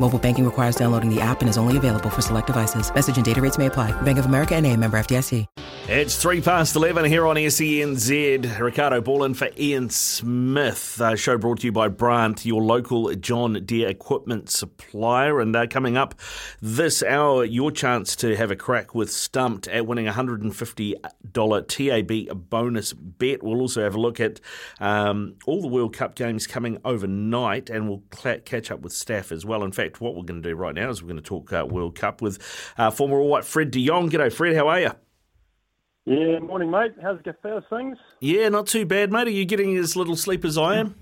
Mobile banking requires downloading the app and is only available for select devices. Message and data rates may apply. Bank of America and a member FDIC. It's three past 11 here on SENZ. Ricardo Ballin for Ian Smith. Uh, show brought to you by Brandt, your local John Deere equipment supplier. And uh, coming up this hour, your chance to have a crack with Stumped at winning a $150 TAB bonus bet. We'll also have a look at um, all the World Cup games coming overnight and we'll cl- catch up with staff as well. In fact, what we're going to do right now is we're going to talk uh, World Cup with uh, former All White Fred de Jong. G'day, Fred. How are you? Yeah, morning, mate. How's the first things? Yeah, not too bad, mate. Are you getting as little sleep as I am?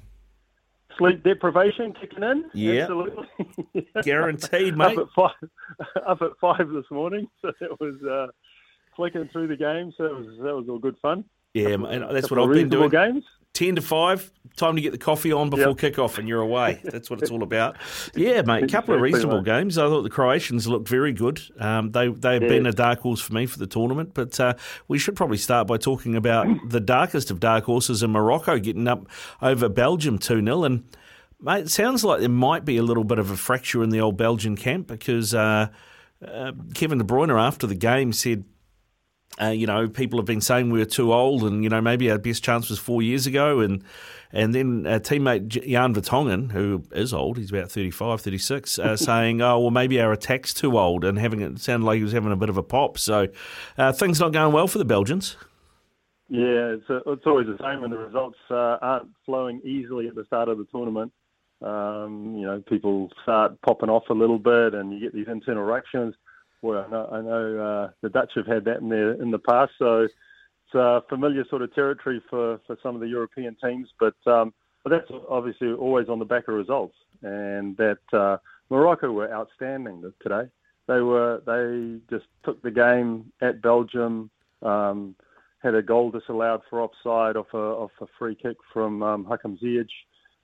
Sleep deprivation kicking in? Yeah. Absolutely. Guaranteed, mate. Up at five, up at five this morning, so it was uh, flicking through the game, so it was, that was all good fun. Yeah, mate, that's what I've been doing. games. 10 to 5, time to get the coffee on before Yep. kick-off and you're away. That's what it's all about. Yeah, mate, a couple of reasonable right. games. I thought the Croatians looked very good. Um, they, they've Yeah. been a dark horse for me for the tournament, but uh, we should probably start by talking about the darkest of dark horses in Morocco getting up over Belgium 2-0 and Mate, it sounds like there might be a little bit of a fracture in the old Belgian camp because uh, uh, Kevin De Bruyne after the game said uh, you know, people have been saying we were too old, and you know maybe our best chance was four years ago, and and then our teammate Jan Vertonghen, who is old, he's about 35, 36, uh, saying, oh well, maybe our attack's too old, and having it sounded like he was having a bit of a pop. So uh, things not going well for the Belgians. Yeah, it's, uh it's always the same when the results uh, aren't flowing easily at the start of the tournament. Um, you know, people start popping off a little bit, and you get these internal Well, I know, I know uh, the Dutch have had that in in the past, so it's uh, familiar sort of territory for, for some of the European teams. But um, but that's obviously always on the back of results, and that uh, Morocco were outstanding today. They were they just took the game at Belgium. Um, had a goal disallowed for offside off a off a free kick from um, Hakim Ziyech,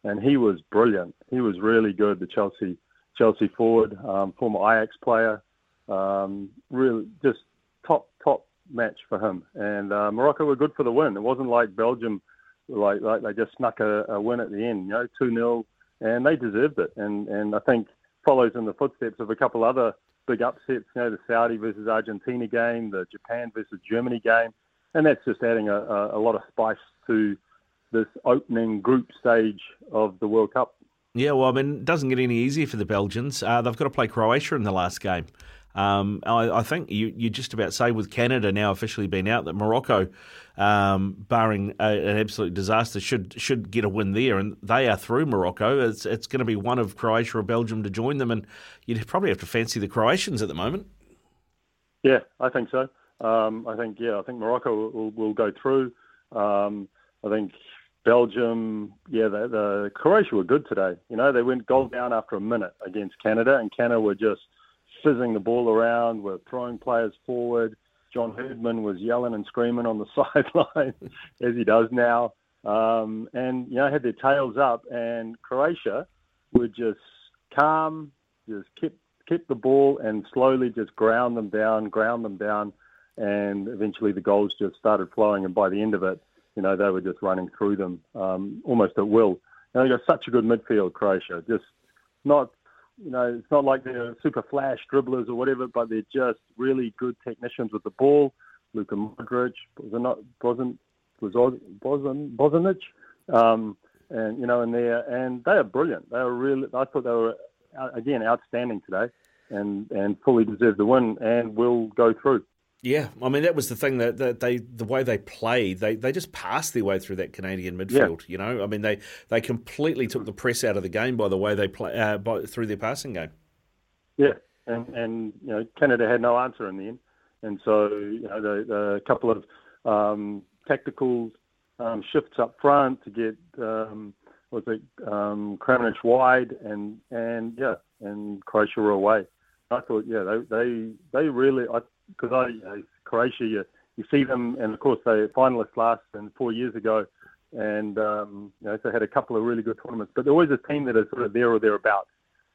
and he was brilliant. He was really good. The Chelsea Chelsea forward, um, former Ajax player, um, really just top top match for him. And uh, Morocco were good for the win. It wasn't like Belgium, like like they just snuck a, a win at the end. You know, two 0 and they deserved it. And and I think follows in the footsteps of a couple other big upsets. You know, the Saudi versus Argentina game, the Japan versus Germany game and that's just adding a, a, a lot of spice to this opening group stage of the World Cup. Yeah, well, I mean, it doesn't get any easier for the Belgians. Uh, they've got to play Croatia in the last game. Um, I, I think you, you just about say with Canada now officially been out that Morocco, um, barring a, an absolute disaster, should should get a win there, and they are through Morocco. It's it's going to be one of Croatia or Belgium to join them, and you'd probably have to fancy the Croatians at the moment. Yeah, I think so. Um, I think yeah, I think Morocco will, will, will go through. Um, I think Belgium, yeah, the, the Croatia were good today. You know, they went goal down after a minute against Canada, and Canada were just fizzing the ball around, were throwing players forward. John Herdman was yelling and screaming on the sideline, as he does now, um, and you know had their tails up. And Croatia were just calm, just kept kept the ball and slowly just ground them down, ground them down, and eventually the goals just started flowing. And by the end of it, you know, they were just running through them um, almost at will. And they got such a good midfield, Croatia. Just not, you know, it's not like they're super flash dribblers or whatever, but they're just really good technicians with the ball. Luka Modric wasn't was Bozan Bozanic, um, and you know, and they and they are brilliant. They were really. I thought they were uh, again outstanding today, and and fully deserved the win and will go through. Yeah, I mean that was the thing that, that they the way they played, they they just passed their way through that Canadian midfield. You know, I mean they they completely took the press out of the game by the way they play uh, by, through their passing game. Yeah, and and you know Canada had no answer in the end, and so you know the, the couple of um, tactical um, shifts up front to get um, was it um, Kramaric wide and and yeah and Croatia were away. I thought yeah they they they really because I you know, Croatia you, you see them, and of course they finalists last and four years ago, and um, you know, so had a couple of really good tournaments. But they're always a team that is sort of there or thereabouts.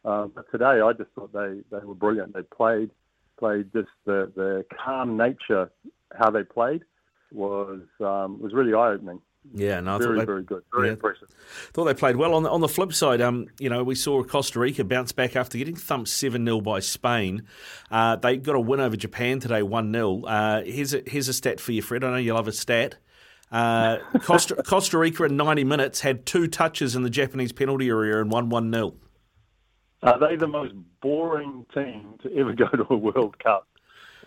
Um, but today, I just thought they, they were brilliant. They played played just the, the calm nature how they played was um, was really eye opening. Yeah, no, very they, very good, very yeah, impressive. Thought they played well. On the, on the flip side, um, you know, we saw Costa Rica bounce back after getting thumped seven 0 by Spain. Uh, they got a win over Japan today, one 0 uh, Here's a here's a stat for you, Fred. I know you love a stat. Uh, Costa, Costa Rica in 90 minutes had two touches in the Japanese penalty area and won 1 0. Are they the most boring team to ever go to a World Cup?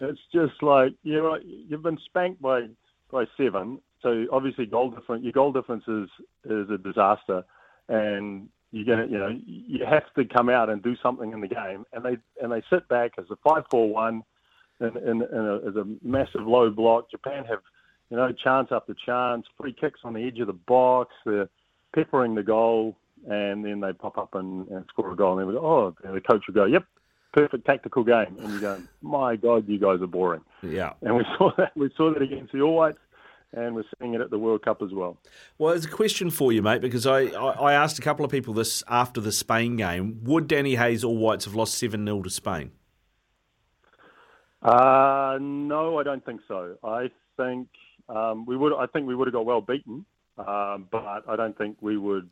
It's just like you know, you've been spanked by by seven. So obviously, goal difference. Your goal difference is is a disaster, and you're gonna you know you have to come out and do something in the game. And they and they sit back as a five four one, and, a, as a massive low block. Japan have you know chance after chance, free kicks on the edge of the box. They're peppering the goal and then they pop up and, and score a goal, and then we go, oh, and the coach will go, yep, perfect tactical game, and you go, my God, you guys are boring. Yeah, and we saw that we saw that against the All Whites. And we're seeing it at the World Cup as well. Well, there's a question for you, mate, because I, I, asked a couple of people this after the Spain game. Would Danny Hay's All Whites have lost 7 0 to Spain? Uh, no, I don't think so. I think um, we would. I think we would have got well beaten, um, but I don't think we would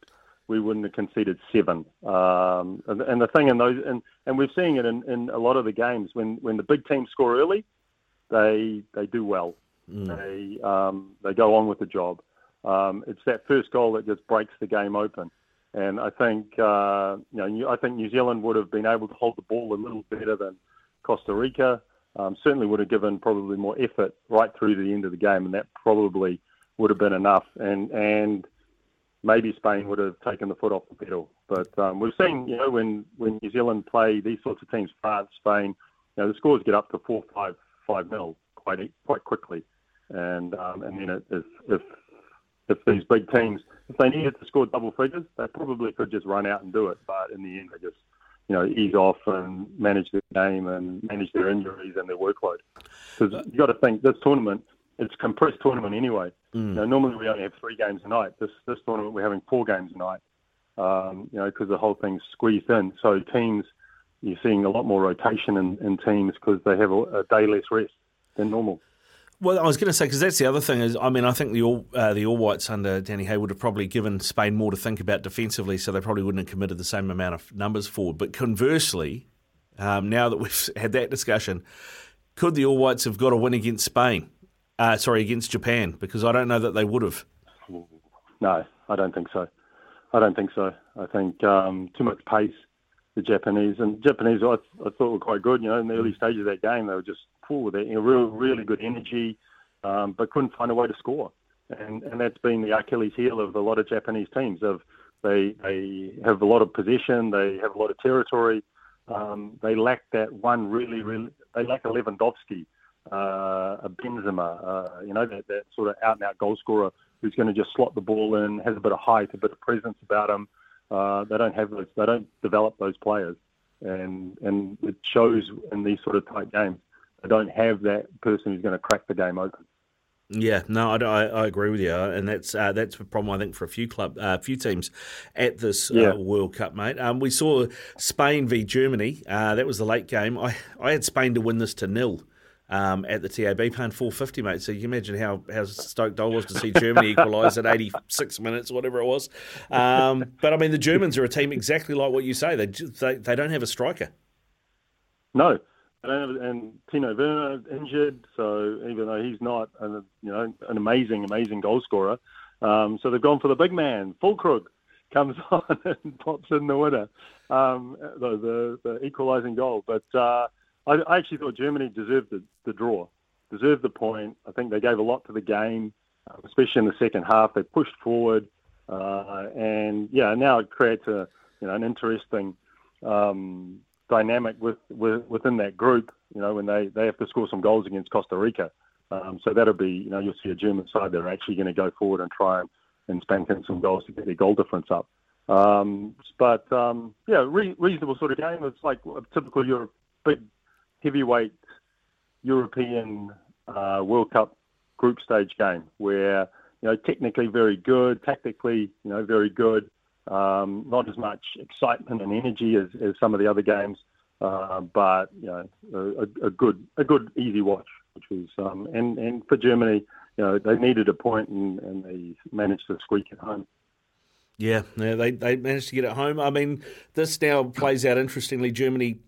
we wouldn't have conceded seven. Um, and, and, the thing in those, and, and we're seeing it in, in a lot of the games when, when the big teams score early, they they do well. Mm. They um, they go on with the job. Um, it's that first goal that just breaks the game open. And I think uh, you know I think New Zealand would have been able to hold the ball a little better than Costa Rica. Um, certainly would have given probably more effort right through to the end of the game, and that probably would have been enough. And and maybe Spain would have taken the foot off the pedal. But um, we've seen, you know, when, when New Zealand play these sorts of teams, France, Spain, you know, the scores get up to four, five, five nil quite quite quickly. And um, and then if if if these big teams, if they needed to score double figures, they probably could just run out and do it. But in the end, they just you know ease off and manage their game and manage their injuries and their workload. Because you got to think this tournament it's a compressed tournament anyway. Mm. You know, normally we only have three games a night. This this tournament we're having four games a night. Um, you know, because the whole thing's squeezed in. So teams, you're seeing a lot more rotation in, in teams because they have a, a, day less rest than normal. Well, I was going to say because that's the other thing is, I mean, I think the all uh, the All Whites under Danny Hay would have probably given Spain more to think about defensively, so they probably wouldn't have committed the same amount of numbers forward. But conversely, um, now that we've had that discussion, could the All Whites have got a win against Spain? Uh, sorry, against Japan, because I don't know that they would have. No, I don't think so. I don't think so. I think um, too much pace. The Japanese and Japanese, I, I, thought were quite good. You know, in the early stages of that game, they were just with it. You real, really good energy, um, but couldn't find a way to score. And and that's been the Achilles heel of a lot of Japanese teams. Of they they have a lot of possession, they have a lot of territory. Um, they lack that one really, really. They lack a Lewandowski uh, a Benzema, uh, you know, that, that sort of out and out goal scorer who's going to just slot the ball in, has a bit of height, a bit of presence about him. Uh, they don't have those, they don't develop those players, and and it shows in these sort of tight games. They don't have that person who's going to crack the game open. Yeah, no, I, I, agree with you, and that's uh, that's a problem I think for a few club, uh, few teams at this uh. World Cup, mate. Um, we saw Spain v Germany. Uh, that was the late game. I, I had Spain to win this to nil um, at the TAB, paying four fifty, mate. So you can imagine how how stoked I was to see Germany equalise at eighty six minutes, whatever it was. Um, but I mean, the Germans are a team exactly like what you say. They they, they don't have a striker. No, and Timo Werner injured, so even though he's not, an, you know, an amazing, amazing goal scorer, um, so they've gone for the big man. Füllkrug comes on and pops in the winner, um, the, the, the equalising goal. But uh, I, I actually thought Germany deserved the, the draw, deserved the point. I think they gave a lot to the game, especially in the second half. They pushed forward, uh, and yeah, now it creates a you know an interesting um, dynamic with, with, within that group. You know, when they, they have to score some goals against Costa Rica, um, so that'll be you know you'll see a German side that are actually going to go forward and try and, and spank in some goals to get their goal difference up. Um, but um, yeah, re- reasonable sort of game. It's like a typical Europe, big heavyweight European uh, World Cup group stage game where you know technically very good, tactically you know very good, um, not as much excitement and energy as, as some of the other games, uh, but you know a, a, good a good easy watch, which was um, and and for Germany, you know they needed a point and, and they managed to squeak it home. Yeah, yeah, they they managed to get it home. I mean, this now plays out interestingly. Germany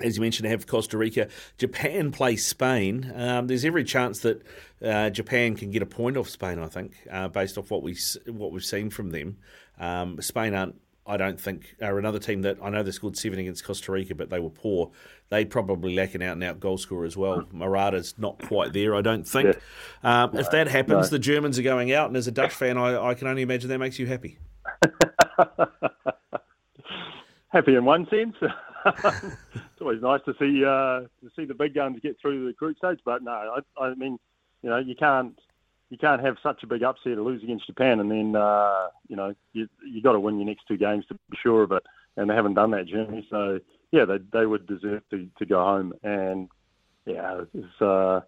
as you mentioned, have Costa Rica. Japan play Spain. Um, there's every chance that uh, Japan can get a point off Spain. I think, uh, based off what we what we've seen from them. Um, Spain aren't. I don't think are another team that I know they scored seven against Costa Rica, but they were poor. They probably lack an out and out goal scorer as well. Morata's not quite there, I don't think. Yeah. Um, no, if that happens, no. the Germans are going out, and as a Dutch fan, I, I can only imagine that makes you happy. happy in one sense. it's always nice to see uh, to see the big guns get through the group stage, but no, I, I mean, you know, you can't you can't have such a big upset to lose against Japan, and then uh, you know you you got to win your next two games to be sure of it, and they haven't done that, Germany. So yeah, they they would deserve to, to go home, and yeah, it's, uh,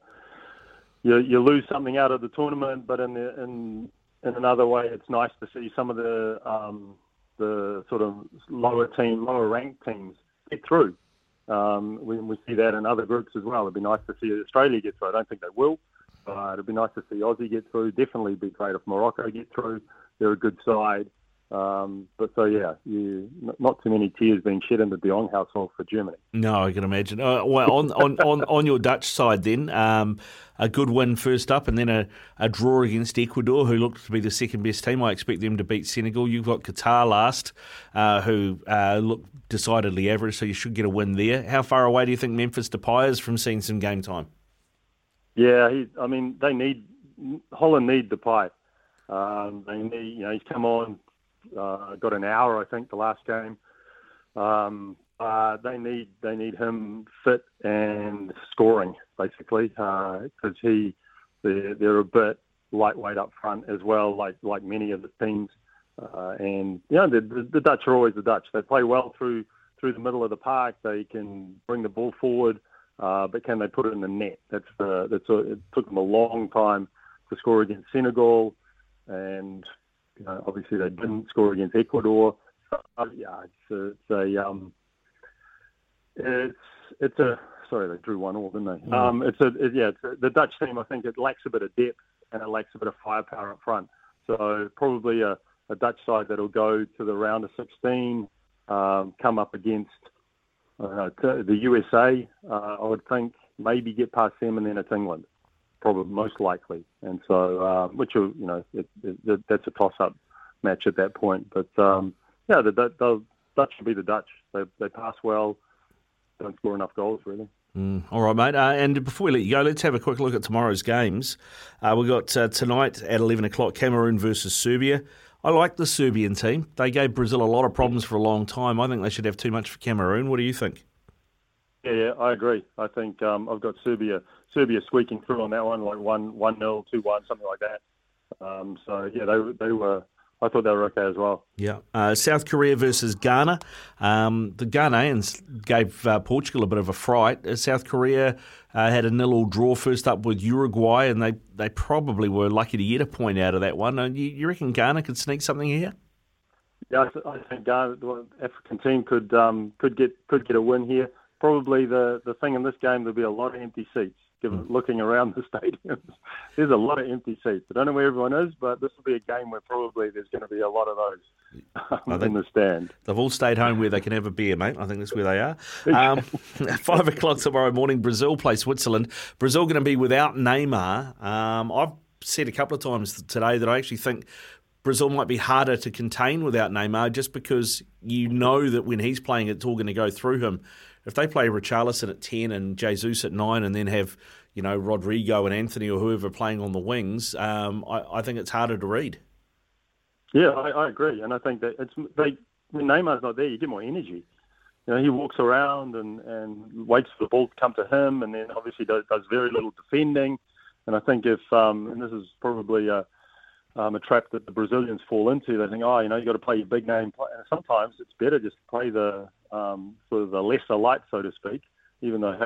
you you lose something out of the tournament, but in the, in in another way, it's nice to see some of the um, the sort of lower team, lower ranked teams get through. Um, we, we see that in other groups as well. It'd be nice to see Australia get through. I don't think they will, but it'd be nice to see Aussie get through. Definitely be great if Morocco get through. They're a good side. Um, but so yeah, you, not too many tears being shed in the De Jong household for Germany. No, I can imagine. Uh, well, on, on, on, on your Dutch side, then um, a good win first up, and then a, a draw against Ecuador, who looked to be the second best team. I expect them to beat Senegal. You've got Qatar last, uh, who uh, look decidedly average, so you should get a win there. How far away do you think Memphis Depay is from seeing some game time? Yeah, he, I mean they need Holland need Depay. Um, they need, you know, he's come on uh, got an hour, I think, the last game. Um, uh, they need they need him fit and scoring basically because uh, he they're, they're a bit lightweight up front as well, like like many of the teams. Uh, and you know the, the, Dutch are always the Dutch. They play well through through the middle of the park. They can bring the ball forward, uh, but can they put it in the net? That's the that's a, it took them a long time to score against Senegal, and know, obviously they didn't score against Ecuador. Uh, yeah, it's a, it's a um, it's it's a sorry they drew one all, didn't they? Mm. Um, it's a it, yeah, it's a, the Dutch team. I think it lacks a bit of depth and it lacks a bit of firepower up front. So probably a, a Dutch side that'll go to the round of 16, um, come up against uh, the USA. Uh, I would think maybe get past them and then it's England probably most likely. And so, uh, which you know, it, it, that's a toss-up match at that point. But um, yeah, the, the, the Dutch should be the Dutch. They they pass well, don't score enough goals really. Mm, all right, mate. Uh, and before we let you go, let's have a quick look at tomorrow's games. Uh, we've got uh, tonight at 11 o'clock Cameroon versus Serbia. I like the Serbian team. They gave Brazil a lot of problems for a long time. I think they should have too much for Cameroon. What do you think? Yeah, yeah I agree. I think um, I've got Serbia Serbia squeaking through on that one, like one one nil, two one, something like that. Um, so yeah, they they were. I thought they were okay as well. Yeah. Uh, South Korea versus Ghana. Um, the Ghanaians gave uh, Portugal a bit of a fright. Uh, South Korea uh, had a nil-all draw first up with Uruguay, and they, they probably were lucky to get a point out of that one. You, you reckon Ghana could sneak something here? Yeah, I, th- I think Ghana, the African team, could um, could get could get a win here. Probably the, the thing in this game, there'll be a lot of empty seats given mm. looking around the stadiums. there's a lot of empty seats. I don't know where everyone is, but this will be a game where probably there's going to be a lot of those um, in the stand. They've all stayed home where they can have a beer, mate. I think that's where they are. Um, five o'clock tomorrow morning, Brazil play Switzerland. Brazil going to be without Neymar. Um, I've said a couple of times today that I actually think Brazil might be harder to contain without Neymar just because you know that when he's playing, it's all going to go through him if they play Richarlison at 10 and Jesus at 9 and then have, you know, Rodrygo and Antony or whoever playing on the wings, um, I, I, think it's harder to read. Yeah, I, I, agree. And I think that it's they, when Neymar's not there, you get more energy. You know, he walks around and, and waits for the ball to come to him and then obviously does, does very little defending. And I think if, um, and this is probably a, um, a trap that the Brazilians fall into. They think, oh, you know, you got to play your big name. And sometimes it's better just to play the um, sort of the lesser light, so to speak. Even though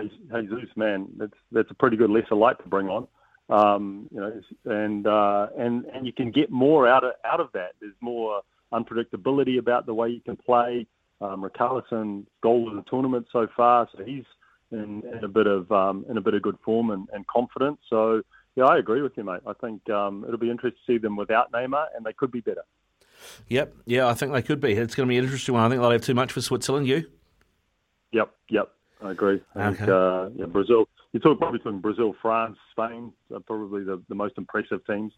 Jesus, man, that's that's a pretty good lesser light to bring on. Um, you know, and uh, and and you can get more out of out of that. There's more unpredictability about the way you can play. Um, Richarlison goal of the tournament so far, so he's in, in a bit of um, in a bit of good form and, and confidence. So yeah, I agree with you, mate. I think um, it'll be interesting to see them without Neymar, and they could be better. Yep, yeah, I think they could be. It's going to be an interesting one. I think they'll have too much for Switzerland. You? Yep, yep, I agree. I okay. think uh, yeah, Brazil. You talk probably between Brazil, France, Spain, are probably the, the most impressive teams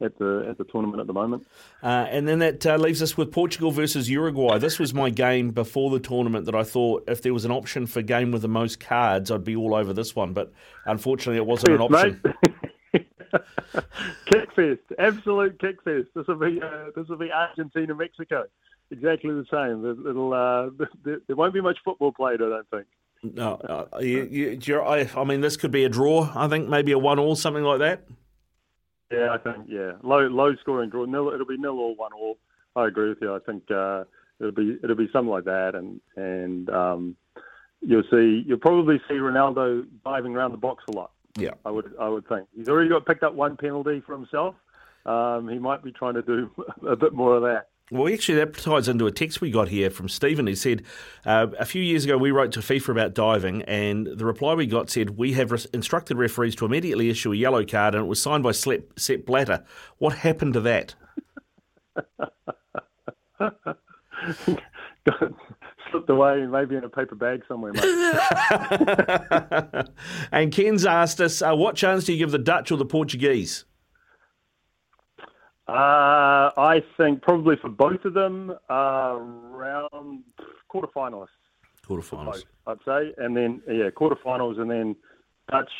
at the at the tournament at the moment. Uh, and then that uh, leaves us with Portugal versus Uruguay. This was my game before the tournament that I thought if there was an option for game with the most cards, I'd be all over this one. But unfortunately, it wasn't an option. kickfest, absolute kickfest. This will be uh, this will be Argentina Mexico, exactly the same. It'll uh, there won't be much football played. I don't think. No, uh, you, you, I, I mean, this could be a draw. I think maybe a one-all, something like that. Yeah, I think yeah, low low scoring draw. Nil, it'll be nil or one all. I agree with you. I think uh, it'll be it'll be something like that, and and um, you'll see you'll probably see Ronaldo diving around the box a lot. Yeah, I would I would think he's already got picked up one penalty for himself. Um, he might be trying to do a bit more of that. Well, actually, that ties into a text we got here from Stephen. He said, uh, A few years ago, we wrote to FIFA about diving, and the reply we got said, We have res- instructed referees to immediately issue a yellow card, and it was signed by Sepp Blatter. What happened to that? Slipped away, and maybe in a paper bag somewhere, mate. and Ken's asked us, uh, What chance do you give the Dutch or the Portuguese? Uh, I think probably for both of them, uh, round quarterfinalists. Quarterfinals, I'd say, and then yeah, quarterfinals, and then Dutch.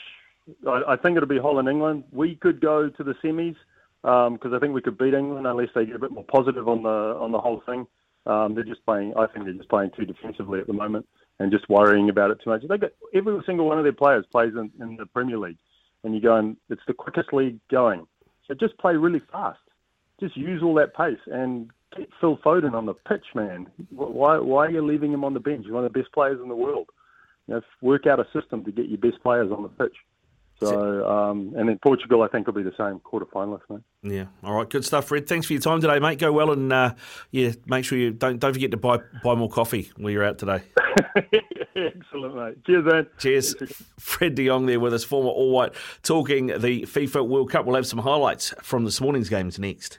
I, I think it'll be Holland, England. We could go to the semis because um, I think we could beat England unless they get a bit more positive on the on the whole thing. Um, they're just playing. I think they're just playing too defensively at the moment and just worrying about it too much. They got every single one of their players plays in, in the Premier League, and you go and it's the quickest league going. So just play really fast just use all that pace and get Phil Foden on the pitch, man. Why why are you leaving him on the bench? He's one of the best players in the world. You know, work out a system to get your best players on the pitch. So, um, and then Portugal, I think, will be the same quarter finalist, mate. Yeah. All right. Good stuff, Fred. Thanks for your time today, mate. Go well, and uh, yeah, make sure you don't don't forget to buy buy more coffee while you're out today. Excellent, mate. Cheers, man. Cheers. Fred De Jong there with us, former All White, talking the FIFA World Cup. We'll have some highlights from this morning's games next.